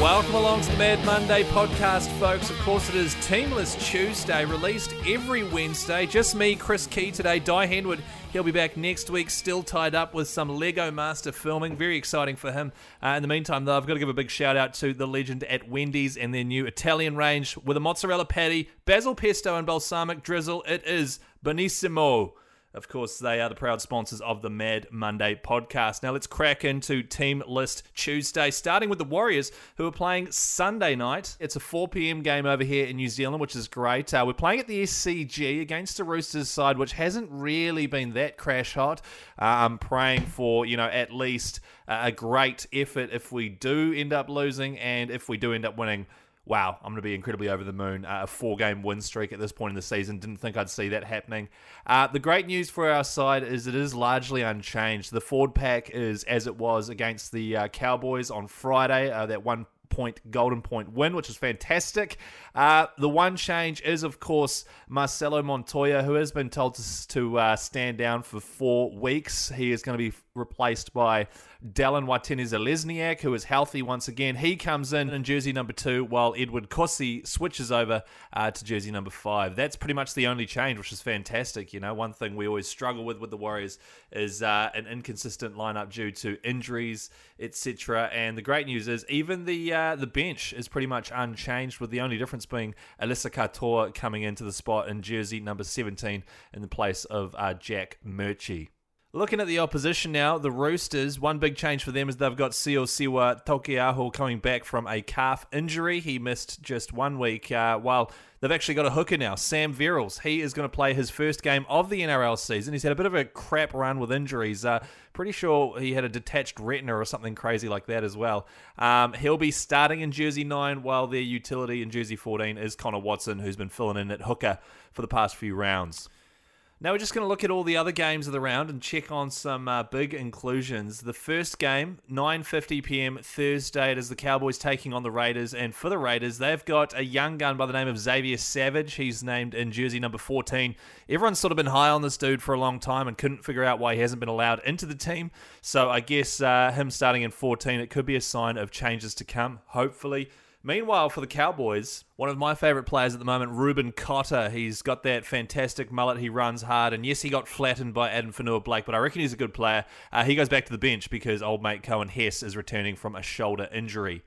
Welcome along to the Mad Monday podcast, folks. Of course, it is Teamless Tuesday, released every Wednesday. Just me, Chris Key today. Dai Henwood, he'll be back next week, still tied up with some Lego Master filming. Very exciting for him. Uh, in the meantime, though, I've got to give a big shout out to the legend at Wendy's and their new Italian range with a mozzarella patty, basil pesto, and balsamic drizzle. It is Benissimo. Of course, they are the proud sponsors of the Mad Monday podcast. Now, let's crack into Team List Tuesday, starting with the Warriors, who are playing Sunday night. It's a 4 p.m. game over here in New Zealand, which is great. Uh, we're playing at the SCG against the Roosters side, which hasn't really been that crash hot. Uh, I'm praying for, you know, at least a great effort if we do end up losing, and if we do end up winning wow, I'm going to be incredibly over the moon. Uh, a four game win streak at this point in the season. Didn't think I'd see that happening. Uh, the great news for our side is it is largely unchanged. The Ford pack is as it was against the uh, Cowboys on Friday, uh, that one point golden point win, which is fantastic. Uh, the one change is, of course, Marcelo Montoya, who has been told to, to uh, stand down for four weeks. He is going to be replaced by Dallin Watene-Zelezniak, who is healthy once again. He comes in in jersey number two, while Edward Kosi switches over uh, to jersey number five. That's pretty much the only change, which is fantastic. You know, one thing we always struggle with with the Warriors is uh, an inconsistent lineup due to injuries, etc. And the great news is even the uh, the bench is pretty much unchanged, with the only difference being Eliesa Katoa coming into the spot in jersey number 17 in the place of uh, Jack Murchie. Looking at the opposition now, the Roosters, one big change for them is they've got Siosiua Taukeiaho coming back from a calf injury. He missed just one week, uh, while they've actually got a hooker now, Sam Verrills. He is going to play his first game of the NRL season. He's had a bit of a crap run with injuries. Uh, pretty sure he had a detached retina or something crazy like that as well. Um, he'll be starting in Jersey 9, while their utility in Jersey 14 is Connor Watson, who's been filling in at hooker for the past few rounds. Now we're just going to look at all the other games of the round and check on some uh, big inclusions. The first game, 9:50 p.m. Thursday, it is the Cowboys taking on the Raiders, and for the Raiders, they've got a young gun by the name of Xavier Savage. He's named in jersey number 14. Everyone's sort of been high on this dude for a long time and couldn't figure out why he hasn't been allowed into the team. So I guess uh, him starting in 14, it could be a sign of changes to come. Hopefully. Meanwhile, for the Cowboys, one of my favourite players at the moment, Reuben Cotter. He's got that fantastic mullet. He runs hard. And yes, he got flattened by Addin Fonua-Blake, but I reckon he's a good player. Uh, he goes back to the bench because old mate Coen Hess is returning from a shoulder injury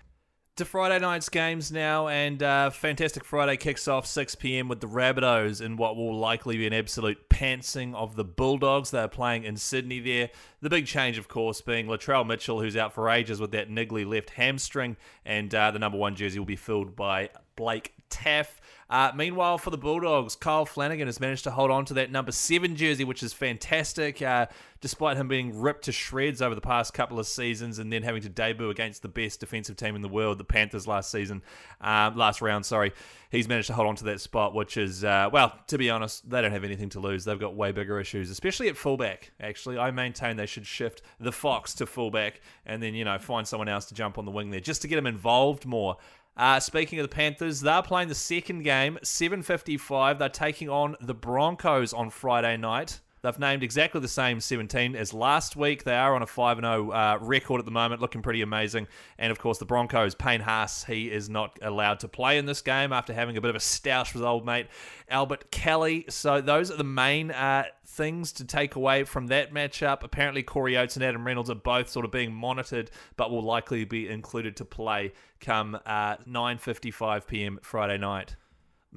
to Friday night's games now, and uh, Fantastic Friday kicks off 6 p.m. with the Rabbitohs in what will likely be an absolute pantsing of the Bulldogs. They're playing in Sydney there. The big change, of course, being Latrell Mitchell, who's out for ages with that niggly left hamstring, and uh, the number one jersey will be filled by Blake Taaffe. Uh, meanwhile, for the Bulldogs, Kyle Flanagan has managed to hold on to that number seven jersey, which is fantastic, uh, despite him being ripped to shreds over the past couple of seasons and then having to debut against the best defensive team in the world, the Panthers, last season, um, last round. Sorry, he's managed to hold on to that spot, which is uh, well, to be honest, they don't have anything to lose. They've got way bigger issues, especially at fullback. Actually, I maintain they should shift the Fox to fullback and then you know find someone else to jump on the wing there just to get him involved more. Uh, speaking of the Panthers, they're playing the second game, 7.55. They're taking on the Broncos on Friday night. They've named exactly the same 17 as last week. They are on a 5 0 uh, record at the moment, looking pretty amazing. And of course, the Broncos, Payne Haas, he is not allowed to play in this game after having a bit of a stoush with old mate Albert Kelly. So, those are the main uh, things to take away from that matchup. Apparently, Corey Oates and Adam Reynolds are both sort of being monitored, but will likely be included to play come uh, 9:55 p.m. Friday night.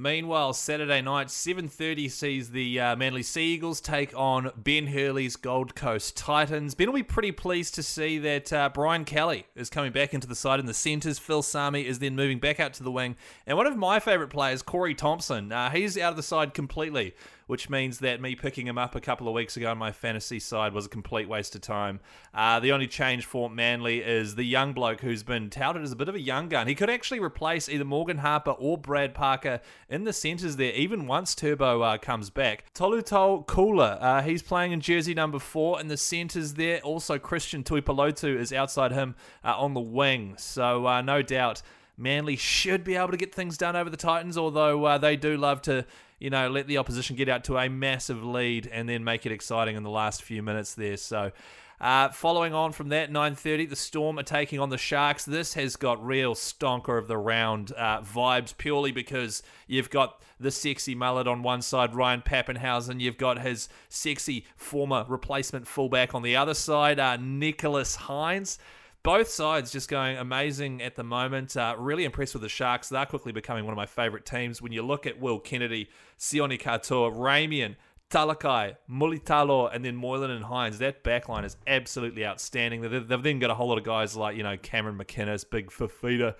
Meanwhile, Saturday night, 7.30 sees the uh, Manly Sea Eagles take on Ben Hurley's Gold Coast Titans. Ben will be pretty pleased to see that uh, Brian Kelly is coming back into the side in the centres. Phil Sami is then moving back out to the wing. And one of my favourite players, Corey Thompson, uh, he's out of the side completely which means that me picking him up a couple of weeks ago on my fantasy side was a complete waste of time. Uh, the only change for Manly is the young bloke who's been touted as a bit of a young gun. He could actually replace either Morgan Harper or Brad Parker in the centres there, even once Turbo uh, comes back. Tolutau Koula, uh, he's playing in jersey number four in the centres there. Also, Christian Tuipulotu is outside him uh, on the wing. So, uh, no doubt. Manly should be able to get things done over the Titans, although uh, they do love to you know, let the opposition get out to a massive lead and then make it exciting in the last few minutes there. So, Uh, following on from that, 9.30, the Storm are taking on the Sharks. This has got real stonker of the round uh, vibes purely because you've got the sexy mullet on one side, Ryan Papenhuyzen. You've got his sexy former replacement fullback on the other side, uh, Nicholas Hynes both sides just going amazing at the moment. Uh, really impressed with the Sharks. They're quickly becoming one of my favourite teams. When you look at Will Kennedy, Sione Katoa, Ramien, Talakai, Mulitalo, and then Moylan and Hynes. That backline is absolutely outstanding. They've, then got a whole lot of guys like, you know, Cameron McInnes, Big Fifita,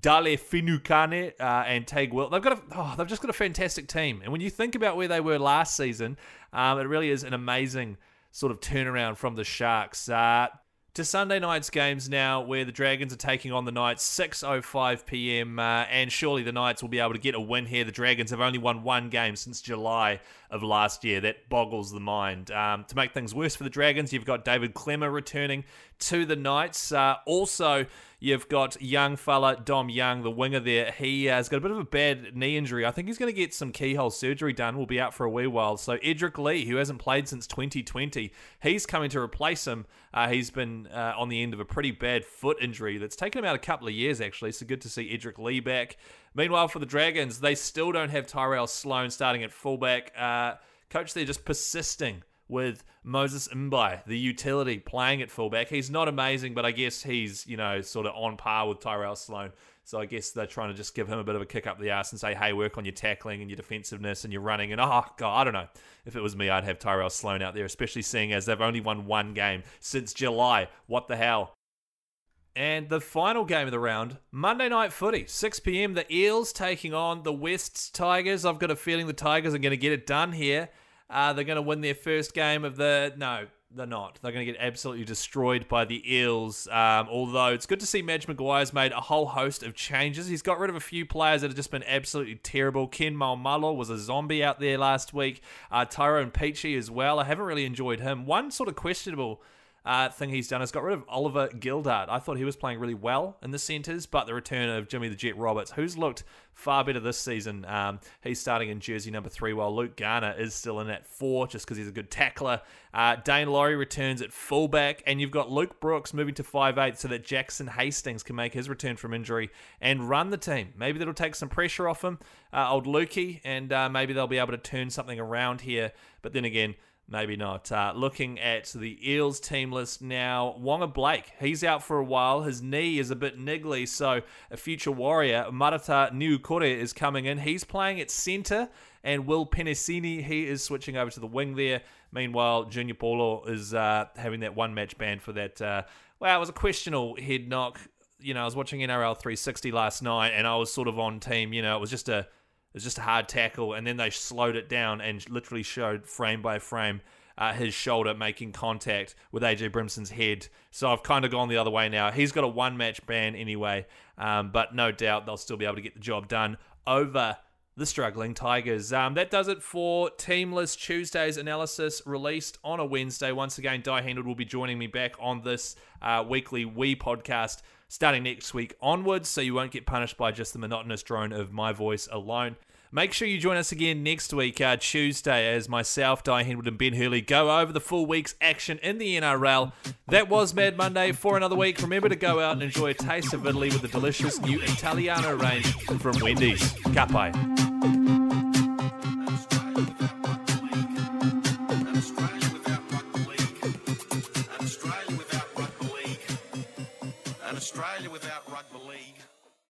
Dale Finucane, uh, and Tag Will. They've got a, oh, they've just got a fantastic team. And when you think about where they were last season, um, it really is an amazing sort of turnaround from the Sharks. Uh, to Sunday night's games now, where the Dragons are taking on the Knights, 6:05 p.m. Uh, and surely the Knights will be able to get a win here. The Dragons have only won one game since July of last year. That boggles the mind. Um, to make things worse for the Dragons, you've got David Klemmer returning to the Knights. Uh, also, you've got young fella Dom Young, the winger there. He uh, has got a bit of a bad knee injury. I think he's going to get some keyhole surgery done. Will be out for a wee while. So Edrick Lee, who hasn't played since 2020, he's coming to replace him. Uh, he's been uh, on the end of a pretty bad foot injury that's taken him out a couple of years actually. So good to see Edrick Lee back. Meanwhile, for the Dragons, they still don't have Tyrell Sloan starting at fullback. Uh, coach, they're just persisting with Moses Mbye, the utility, playing at fullback. He's not amazing, but I guess he's, you know, sort of on par with Tyrell Sloan. So I guess they're trying to just give him a bit of a kick up the ass and say, hey, work on your tackling and your defensiveness and your running. And oh, God, I don't know. If it was me, I'd have Tyrell Sloan out there, especially seeing as they've only won one game since July. What the hell? And the final game of the round, Monday night footy, 6 p.m. The Eels taking on the Wests Tigers. I've got a feeling the Tigers are going to get it done here. Uh, they're going to win their first game of the. No, they're not. They're going to get absolutely destroyed by the Eels. Um, although it's good to see Madge Maguire's made a whole host of changes. He's got rid of a few players that have just been absolutely terrible. Ken Maumalo was a zombie out there last week. Uh, Tyrone Peachey as well. I haven't really enjoyed him. One sort of questionable uh, thing he's done is got rid of Oliver Gildart. I thought he was playing really well in the centres, but the return of Jimmy the Jet Roberts, who's looked far better this season, um, he's starting in jersey number three, while Luke Garner is still in at four just because he's a good tackler. Uh, Daine Laurie returns at fullback, and you've got Luke Brooks moving to five eight so that Jackson Hastings can make his return from injury and run the team. Maybe that'll take some pressure off him, uh, old Lukey, and uh, maybe they'll be able to turn something around here. But then again, Maybe not. Uh, looking at the Eels team list now, Waqa Blake, he's out for a while. His knee is a bit niggly, so a future warrior, Marata Niukore, is coming in. He's playing at centre, and Will Penisini, he is switching over to the wing there. Meanwhile, Junior Paulo is uh, having that one match ban for that. Uh, well, it was a questionable head knock. You know, I was watching NRL 360 last night, and I was sort of on team. You know, it was just a was just a hard tackle, and then they slowed it down and literally showed frame by frame uh, his shoulder making contact with AJ Brimson's head. So I've kind of gone the other way now. He's got a one match ban anyway, um, but no doubt they'll still be able to get the job done over the struggling Tigers. Um, that does it for Teamless Tuesday's analysis released on a Wednesday. Once again, Dai Henwood will be joining me back on this uh, weekly We podcast starting next week onwards, so you won't get punished by just the monotonous drone of my voice alone. Make sure you join us again next week, uh, Tuesday, as myself, Dai Henwood, and Ben Hurley go over the full week's action in the NRL. That was Mad Monday for another week. Remember to go out and enjoy a taste of Italy with the delicious new Italiano range from Wendy's. Ka pai.